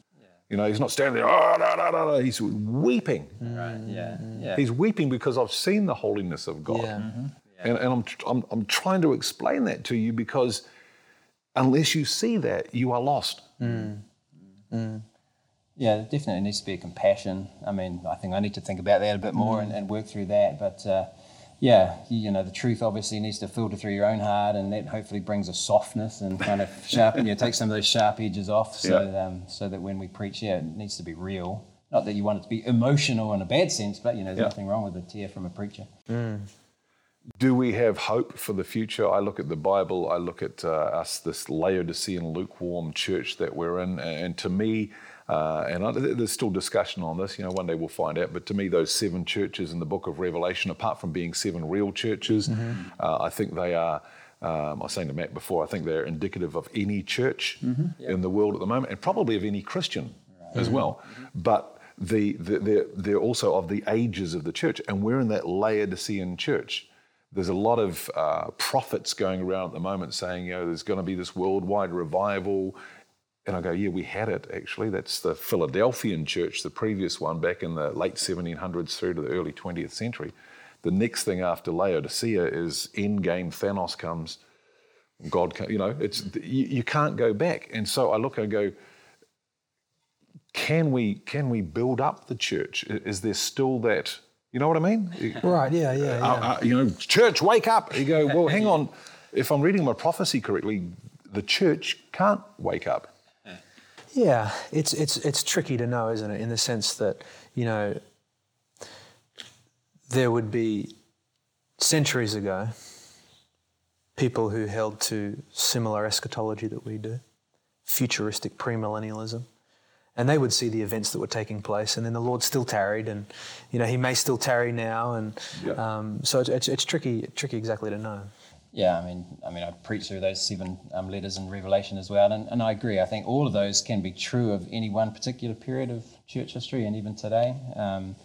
You know, he's not standing there, oh, no, no, no, no. He's weeping. Mm-hmm. right? Yeah, yeah. He's weeping because I've seen the holiness of God. Yeah. And, and I'm, I'm, I'm trying to explain that to you because unless you see that, you are lost. Mm. Mm. Yeah, there definitely needs to be a compassion. I mean, I think I need to think about that a bit more and, and work through that. But uh, yeah, you, you know, the truth obviously needs to filter through your own heart, and that hopefully brings a softness and kind of <laughs> sharpen you, take some of those sharp edges off, so Yeah. um, so that when we preach, yeah, it needs to be real. Not that you want it to be emotional in a bad sense, but you know, there's Yeah. nothing wrong with a tear from a preacher. Do we have hope for the future? I look at the Bible, I look at uh, us, this Laodicean lukewarm church that we're in, and to me, uh, and I, there's still discussion on this, you know, one day we'll find out, but to me, those seven churches in the book of Revelation, apart from being seven real churches, uh, I think they are. Um, I was saying to Matt before, I think they're indicative of any church in the world at the moment, and probably of any Christian as well. But the, the, they're, they're also of the ages of the church, and we're in that Laodicean church. There's a lot of uh, prophets going around at the moment saying, you know, there's going to be this worldwide revival. And I go, yeah, we had it actually. That's the Philadelphian church, the previous one back in the late 1700s through to the early 20th century. The next thing after Laodicea is Endgame, Thanos comes, God, you know, it's you, you can't go back. And so I look and go, can we can we build up the church? Is there still that? You know what I mean? <laughs> Right, yeah, yeah, yeah. Uh, uh, you know, church, wake up. You go, well, hang on. If I'm reading my prophecy correctly, the church can't wake up. Yeah, it's it's it's tricky to know, isn't it? In the sense that you know there would be centuries ago people who held to similar eschatology that we do, futuristic premillennialism, and they would see the events that were taking place, and then the Lord still tarried, and you know He may still tarry now, and Yeah. um, so it's, it's it's tricky tricky exactly to know. Yeah, I mean, I mean, I preached through those seven um, letters in Revelation as well, and, and I agree. I think all of those can be true of any one particular period of church history, and even today. Um,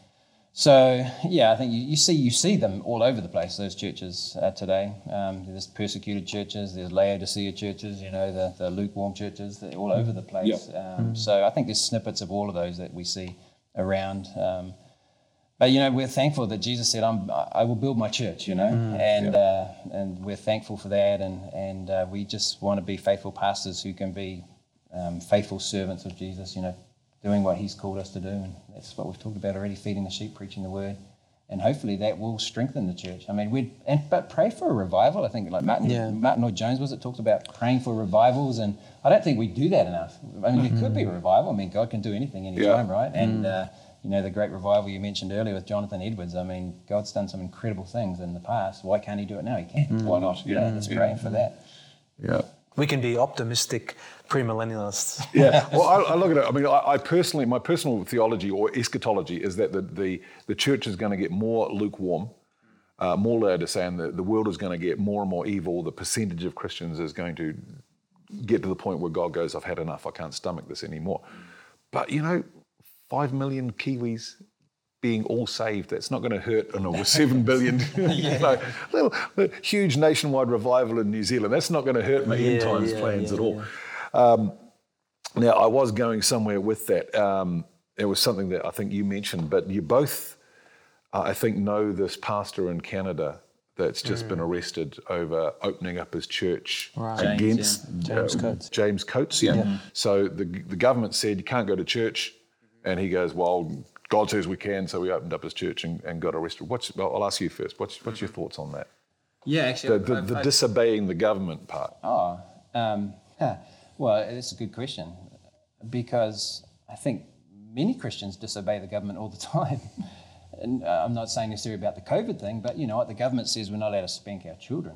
so yeah, I think you, you see you see them all over the place. Those churches uh, today. Um, there's persecuted churches. There's Laodicea churches. You know, the, the lukewarm churches. They're all over the place. Um, So I think there's snippets of all of those that we see around. Um, but you know, we're thankful that Jesus said, "I'm, I will build my church." You know, and uh, and we're thankful for that, and and uh, we just want to be faithful pastors who can be um, faithful servants of Jesus. You know, doing what He's called us to do, and that's what we've talked about already: feeding the sheep, preaching the word, and hopefully that will strengthen the church. I mean, we and but pray for a revival. I think like Martyn Yeah. Martyn Lloyd-Jones was it talked about praying for revivals, and I don't think we do that enough. I mean, it could be a revival. I mean, God can do anything anytime, Yeah. right? And uh, you know, the great revival you mentioned earlier with Jonathan Edwards. I mean, God's done some incredible things in the past. Why can't He do it now? He can. Why not? Yeah, Yeah. let's pray for that. Yeah. We can be optimistic premillennialists. <laughs> Yeah. <laughs> Well, I, I look at it. I mean, I, I personally, my personal theology or eschatology is that the the, the church is going to get more lukewarm, uh, more Laodicean. The, the world is going to get more and more evil. The percentage of Christians is going to get to the point where God goes, "I've had enough. I can't stomach this anymore." But you know, five million Kiwis being all saved, that's not going to hurt with <laughs> seven billion, you know, little, little huge nationwide revival in New Zealand. That's not going to hurt my end times yeah, plans yeah, at all. Um, now, I was going somewhere with that. Um, it was something that I think you mentioned, but you both, uh, I think, know this pastor in Canada that's just been arrested over opening up his church Right. James, against yeah. James uh, Coates. James Coates, yeah. So the, the government said you can't go to church, and he goes, "Well, God says we can," so we opened up his church and, and got arrested. What's? Well, I'll ask you first. What's what's your thoughts on that? Yeah, actually, The, the, the disobeying the government part. Oh, um, huh. <laughs> well, it's a good question because I think many Christians disobey the government all the <laughs> time. And uh, I'm not saying necessarily about the COVID thing, but you know what? The government says we're not allowed to spank our children.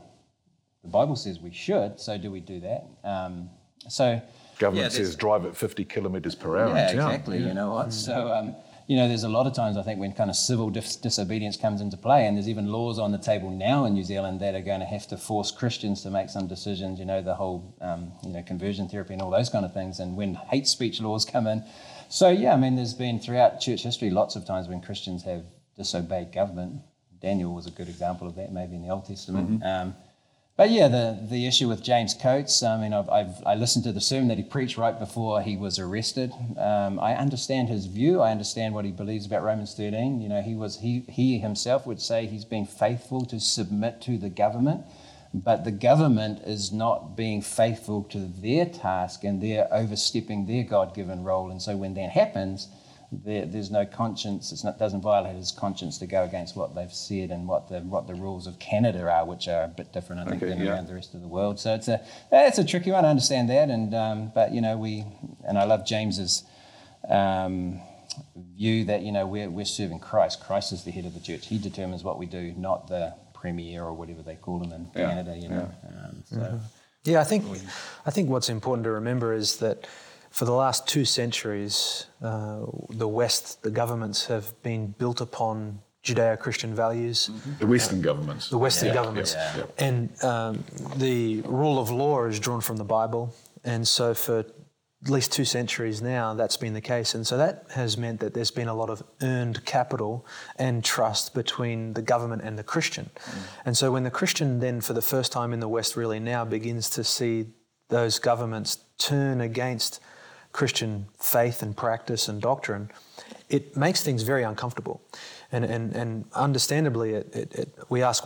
The Bible says we should, so do we do that? Um, so, Government yeah, says drive at 50 kilometres per hour yeah, in town. exactly. You know what? So, um, you know, there's a lot of times I think when kind of civil dis- disobedience comes into play, and there's even laws on the table now in New Zealand that are going to have to force Christians to make some decisions. You know, the whole, um, you know, conversion therapy and all those kind of things, and when hate speech laws come in. So, yeah, I mean, there's been throughout church history lots of times when Christians have disobeyed government. Daniel was a good example of that, maybe in the Old Testament. Um, but yeah, the, the issue with James Coates, I mean, I've, I've, I listened to the sermon that he preached right before he was arrested. Um, I understand his view. I understand what he believes about Romans 13. You know, he, was, he, he himself would say he's been faithful to submit to the government, but the government is not being faithful to their task and they're overstepping their God given role. And so when that happens, there, there's no conscience. It not doesn't violate his conscience to go against what they've said and what the what the rules of Canada are, which are a bit different, I think, Okay, than yeah. around the rest of the world. So it's a it's a tricky one. I understand that, and um, but you know we and I love James's um, view that you know we're, we're serving Christ. Christ is the head of the church. He determines what we do, not the premier or whatever they call him in Yeah, Canada. You know, um, so Yeah, I think I think what's important to remember is that for the last two centuries, uh, the West, the governments have been built upon Judeo-Christian values. The Western governments. The Western Yeah, governments, yeah, yeah. and um, the rule of law is drawn from the Bible, and so for at least two centuries now, that's been the case, and so that has meant that there's been a lot of earned capital and trust between the government and the Christian, and so when the Christian then, for the first time in the West, really now begins to see those governments turn against Christian faith and practice and doctrine, it makes things very uncomfortable. And, and, and understandably, it, it, it, we ask,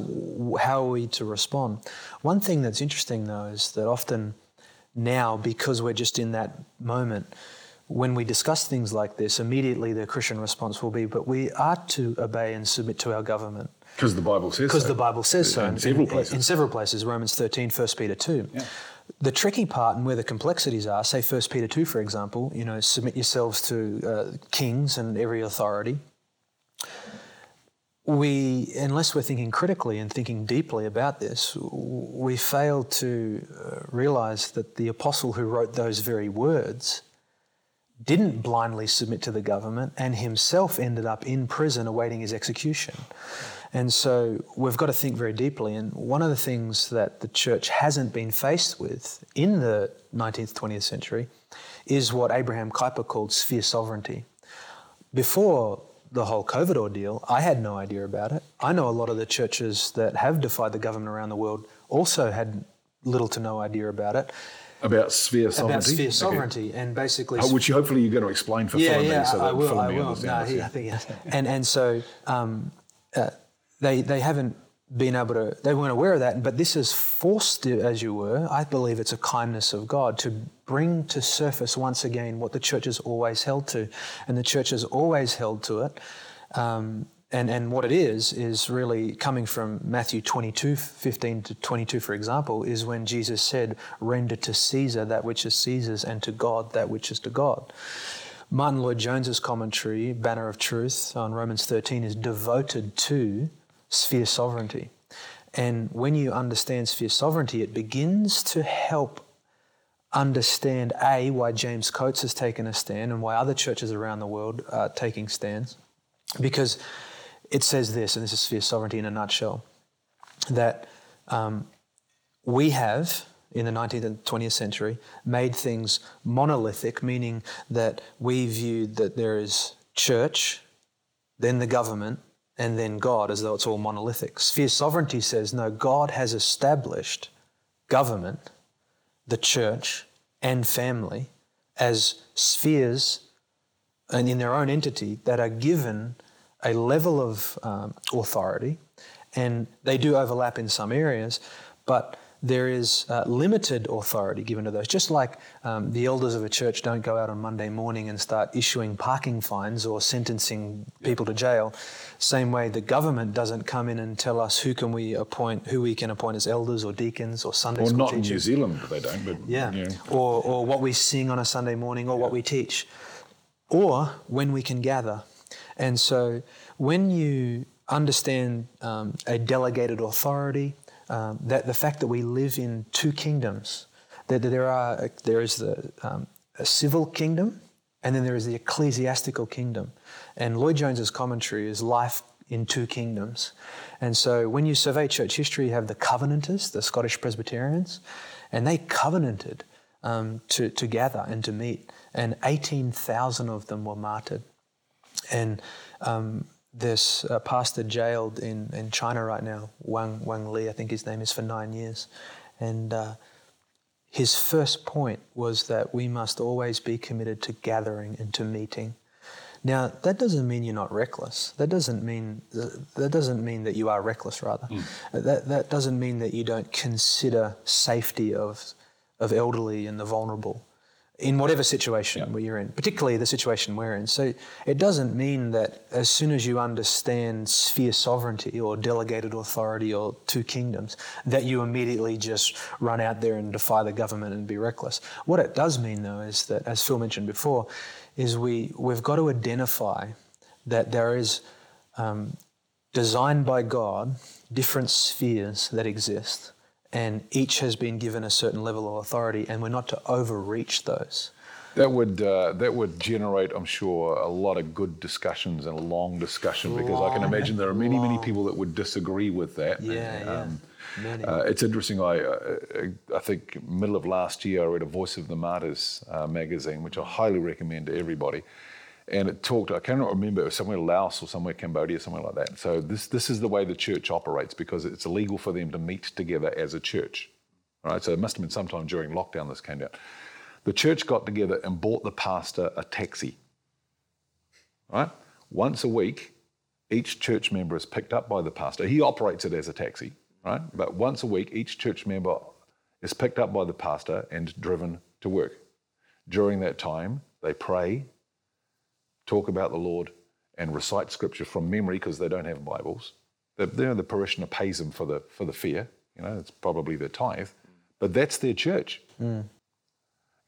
how are we to respond? One thing that's interesting, though, is that often now, because we're just in that moment, when we discuss things like this, immediately the Christian response will be, but we are to obey and submit to our government. Because the Bible says Because so. the Bible says so. In several places. In several places, Romans 13, 1 Peter 2. The tricky part and where the complexities are, say 1 Peter 2, for example, you know, submit yourselves to uh, kings and every authority. We, unless we're thinking critically and thinking deeply about this, we fail to uh, realize that the apostle who wrote those very words didn't blindly submit to the government and himself ended up in prison awaiting his execution. And so we've got to think very deeply. And one of the things that the church hasn't been faced with in the 19th, 20th century is what Abraham Kuyper called sphere sovereignty. Before the whole COVID ordeal, I had no idea about it. I know a lot of the churches that have defied the government around the world also had little to no idea about it. About sphere sovereignty. About sphere Okay. sovereignty and basically Oh, which you, hopefully you're going to explain for yeah, Philip yeah, so that I will. I will. No, he, I think, yeah. and and so um, uh, they they haven't been able to. They weren't aware of that. But this is forced, as you were. I believe it's a kindness of God to bring to surface once again what the church has always held to, and the church has always held to it. Um, and, and what it is, is really coming from Matthew 22, 15 to 22, for example, is when Jesus said, Render to Caesar that which is Caesar's, and to God that which is to God. Martyn Lloyd-Jones's commentary, Banner of Truth, on Romans 13, is devoted to sphere sovereignty. And when you understand sphere sovereignty, it begins to help understand A, why James Coates has taken a stand and why other churches around the world are taking stands. Because it says this, and this is sphere sovereignty in a nutshell, that um, we have, in the 19th and 20th century, made things monolithic, meaning that we viewed that there is church, then the government, and then God, as though it's all monolithic. Sphere sovereignty says, no, God has established government, the church, and family as spheres and in their own entity that are given a level of um, authority, and they do overlap in some areas, but there is uh, limited authority given to those. Just like um, the elders of a church don't go out on Monday morning and start issuing parking fines or sentencing people to jail, same way the government doesn't come in and tell us who can we appoint, who we can appoint as elders or deacons or Sunday Or school not in teachers. New Zealand, they don't. But Yeah. you know. Or, or what we sing on a Sunday morning or what we teach. Or when we can gather. And so when you understand um, a delegated authority, um, that the fact that we live in two kingdoms, that there are there is the um, a civil kingdom, and then there is the ecclesiastical kingdom. And Lloyd Jones's commentary is life in two kingdoms. And so when you survey church history, you have the Covenanters, the Scottish Presbyterians, and they covenanted um, to, to gather and to meet. And 18,000 of them were martyred. And um, this uh, pastor jailed in, in China right now, Wang, Wang Yi, I think his name is, for nine years. And uh, his first point was that we must always be committed to gathering and to meeting. Now that doesn't mean you're not reckless. That doesn't mean that doesn't mean that you are reckless. Rather, that that doesn't mean that you don't consider safety of of elderly and the vulnerable in whatever situation where you're in, particularly the situation we're in. So it doesn't mean that as soon as you understand sphere sovereignty or delegated authority or two kingdoms, that you immediately just run out there and defy the government and be reckless. What it does mean, though, is that, as Phil mentioned before, is we, we've got to identify that there is um, designed by God different spheres that exist, and each has been given a certain level of authority, and we're not to overreach those. That would uh, that would generate, I'm sure, a lot of good discussions and a long discussion because I can imagine there are many many people that would disagree with that. Yeah, yeah. Many. Uh, it's interesting. I uh, I think middle of last year I read a Voice of the Martyrs uh, magazine, which I highly recommend to everybody. And it talked. I cannot remember. It was somewhere Laos or somewhere Cambodia, somewhere like that. So this this is the way the church operates because it's illegal for them to meet together as a church. All right. So it must have been sometime during lockdown this came down. The church got together and bought the pastor a taxi. Right? Once a week, each church member is picked up by the pastor. He operates it as a taxi, right? But once a week, each church member is picked up by the pastor and driven to work. During that time, they pray, talk about the Lord, and recite scripture from memory because they don't have Bibles. The, the parishioner pays them for the, for the fear, you know, it's probably their tithe, but that's their church. Mm.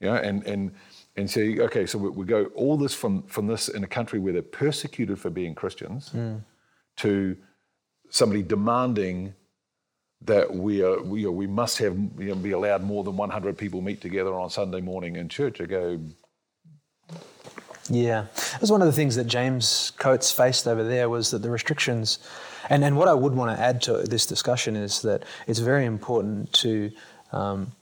You know, and and and say, okay, so we, we, go all this from from this in a country where they're persecuted for being Christians mm. to somebody demanding that we are we, are, we must have you know, be allowed more than 100 people meet together on Sunday morning in church. I go. Yeah, that was one of the things that James Coates faced over there was that the restrictions, and, and what I would want to add to this discussion is that it's very important to um,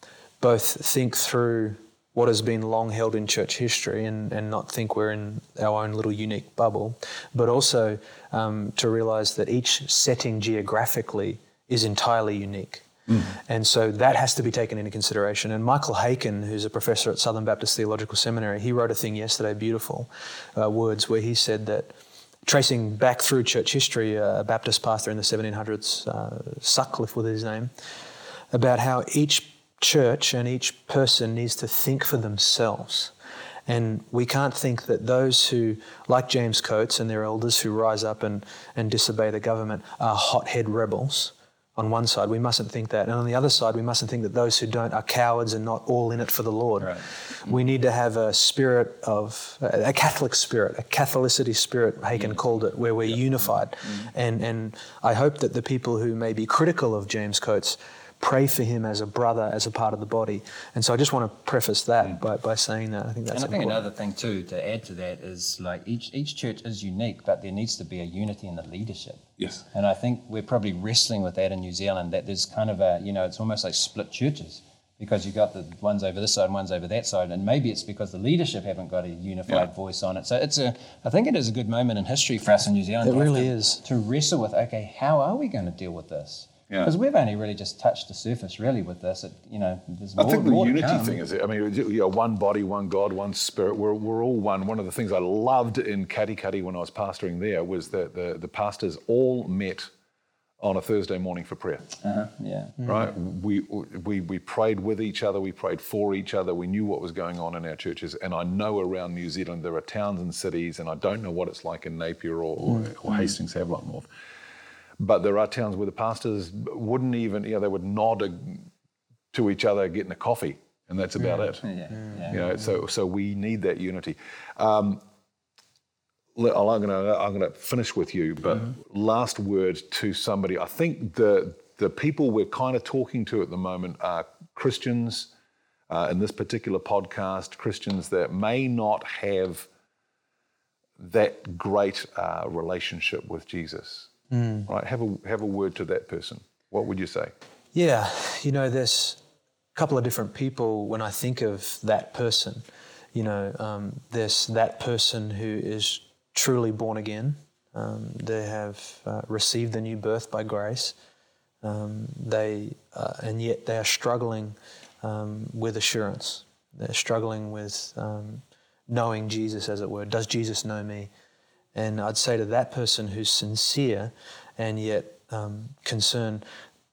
both think through what has been long held in church history and, and not think we're in our own little unique bubble, but also um, to realize that each setting geographically is entirely unique. Mm. And so that has to be taken into consideration. And Michael Haykin, who's a professor at Southern Baptist Theological Seminary, he wrote a thing yesterday, beautiful uh, words, where he said that tracing back through church history, a Baptist pastor in the 1700s, uh, Sutcliff with his name, about how each church and each person needs to think for themselves. And we can't think that those who, like James Coates and their elders who rise up and, and disobey the government, are hothead rebels. On one side, we mustn't think that. And on the other side, we mustn't think that those who don't are cowards and not all in it for the Lord. Right. We need to have a spirit of, a Catholic spirit, a Catholicity spirit, Haykin mm. called it, where we're yep. unified. Mm. And, and I hope that the people who may be critical of James Coates pray for him as a brother, as a part of the body. And so I just want to preface that mm. by, by saying that. I think that's And I think important. another thing too to add to that is like each each church is unique, but there needs to be a unity in the leadership. Yes. And I think we're probably wrestling with that in New Zealand. That there's kind of a you know it's almost like split churches because you've got the ones over this side and ones over that side, and maybe it's because the leadership haven't got a unified yeah. voice on it. So it's a, I think it is a good moment in history for us in New Zealand. It really to, is to wrestle with. Okay, how are we going to deal with this? Because yeah. we've only really just touched the surface, really, with this. It, you know, there's more, I think the unity thing is, I mean, you know, one body, one God, one spirit. We're, we're all one. One of the things I loved in Katikati when I was pastoring there was that the, the pastors all met on a Thursday morning for prayer. Uh-huh, yeah. Right? We, we, we prayed with each other, we prayed for each other, we knew what was going on in our churches. And I know around New Zealand there are towns and cities, and I don't know what it's like in Napier or, mm. or Hastings, Havelock North but there are towns where the pastors wouldn't even, you know, they would nod to each other getting a coffee, and that's about it. Yeah. yeah. You know, so so we need that unity. Um, I'm going to I'm going to finish with you, but mm-hmm. last word to somebody. I think the the people we're kind of talking to at the moment are Christians. Uh, in this particular podcast, Christians that may not have that great uh, relationship with Jesus. Mm. Right? Have a have a word to that person. What would you say? Yeah, you know, there's a couple of different people when I think of that person. You know, um, there's that person who is truly born again. Um, they have uh, received the new birth by grace. Um, they uh, and yet they are struggling um, with assurance. They're struggling with um, knowing Jesus, as it were. Does Jesus know me? And I'd say to that person who's sincere and yet um, concerned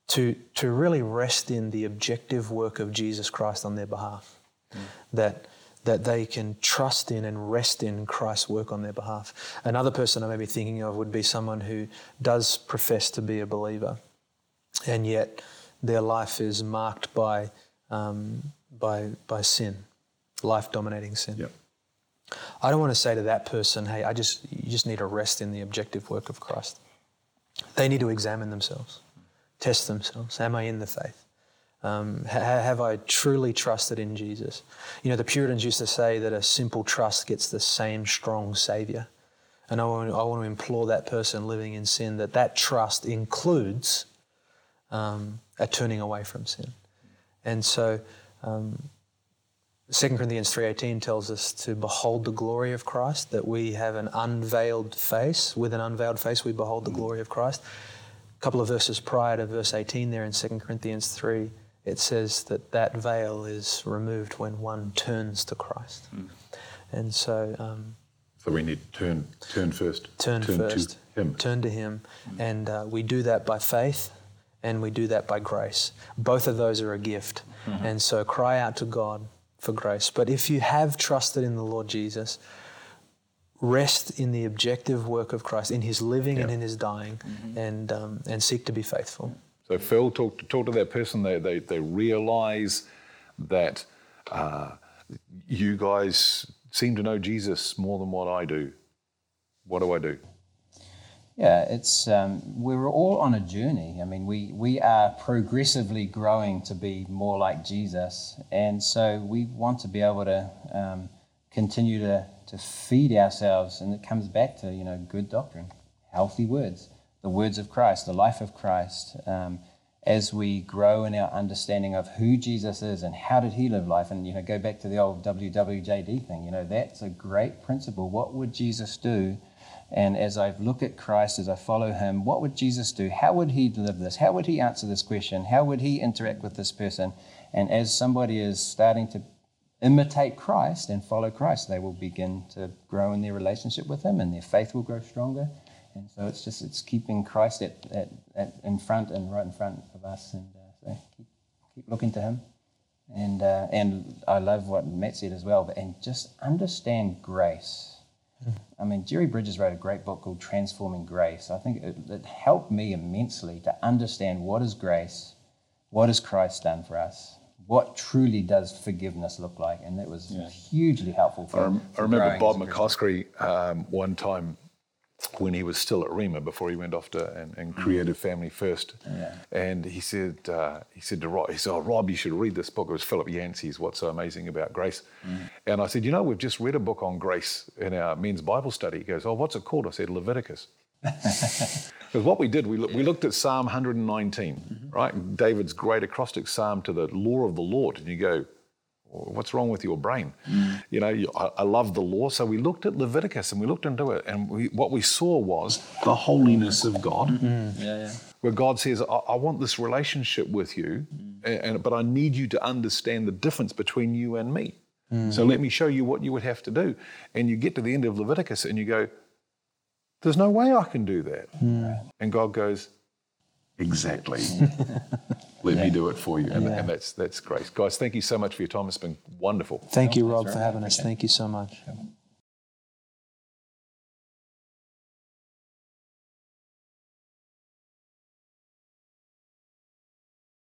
to, to really rest in the objective work of Jesus Christ on their behalf. Mm. That, that they can trust in and rest in Christ's work on their behalf. Another person I may be thinking of would be someone who does profess to be a believer, and yet their life is marked by, um, by, by sin, life dominating sin. Yep. I don't want to say to that person, hey, I just you just need to rest in the objective work of Christ. They need to examine themselves, test themselves. Am I in the faith? Um, ha- have I truly trusted in Jesus? You know, the Puritans used to say that a simple trust gets the same strong Savior. And I want, I want to implore that person living in sin that that trust includes um, a turning away from sin. And so, um, 2 Corinthians 3.18 tells us to behold the glory of Christ, that we have an unveiled face. With an unveiled face, we behold the glory of Christ. A couple of verses prior to verse 18 there in 2 Corinthians 3, it says that that veil is removed when one turns to Christ. Mm. And so... Um, so we need to turn, turn first. Turn, turn first. To him. Turn to Him. Mm. And uh, we do that by faith and we do that by grace. Both of those are a gift. Mm-hmm. And so cry out to God for grace. But if you have trusted in the Lord Jesus, rest in the objective work of Christ, in his living and in his dying, mm-hmm. and, um, and seek to be faithful. So, Phil, talk, talk to that person. They, they, they realize that uh, you guys seem to know Jesus more than what I do. What do I do? Yeah, it's um, we're all on a journey. I mean, we we are progressively growing to be more like Jesus, and so we want to be able to um, continue to to feed ourselves, and it comes back to you know good doctrine, healthy words, the words of Christ, the life of Christ. Um, as we grow in our understanding of who Jesus is and how did he live life, and you know, go back to the old WWJD thing. You know, that's a great principle. What would Jesus do? And as I look at Christ, as I follow him, what would Jesus do? How would he live this? How would he answer this question? How would he interact with this person? And as somebody is starting to imitate Christ and follow Christ, they will begin to grow in their relationship with him and their faith will grow stronger. And so it's just it's keeping Christ at, at, at in front and right in front of us. And uh, so keep, keep looking to him. And, uh, and I love what Matt said as well, and just understand grace I mean, Jerry Bridges wrote a great book called Transforming Grace. I think it, it, helped me immensely to understand what is grace, what has Christ done for us, what truly does forgiveness look like, and that was yeah. hugely helpful for. I, rem- for I remember Bob McCoskrie um, one time when he was still at Rhema before he went off to and, and created Family First. Yeah. And he said, uh, he said to Rob, he said, oh, Rob, you should read this book. It was Philip Yancey's What's So Amazing About Grace. Mm. And I said, you know, we've just read a book on grace in our men's Bible study. He goes, oh, what's it called? I said, Leviticus. <laughs> Because what we did, we, we looked at Psalm 119, mm-hmm. right? David's great acrostic psalm to the law of the Lord. And you go, What's wrong with your brain? Mm. You know, I, I, love the law. So we looked at Leviticus and we looked into it, and we, what we saw was the holiness of God. Mm-hmm. Yeah, yeah. Where God says, I, I, want this relationship with you, mm. and, and, but I need you to understand the difference between you and me. Mm. So let me show you what you would have to do. And you get to the end of Leviticus and you go, There's no way I can do that. Mm. And God goes, Exactly. <laughs> Let yeah. me do it for you. And, yeah. and, that's that's great. Guys, thank you so much for your time. It's been wonderful. Thank you, Rob, for having us. Thank you so much.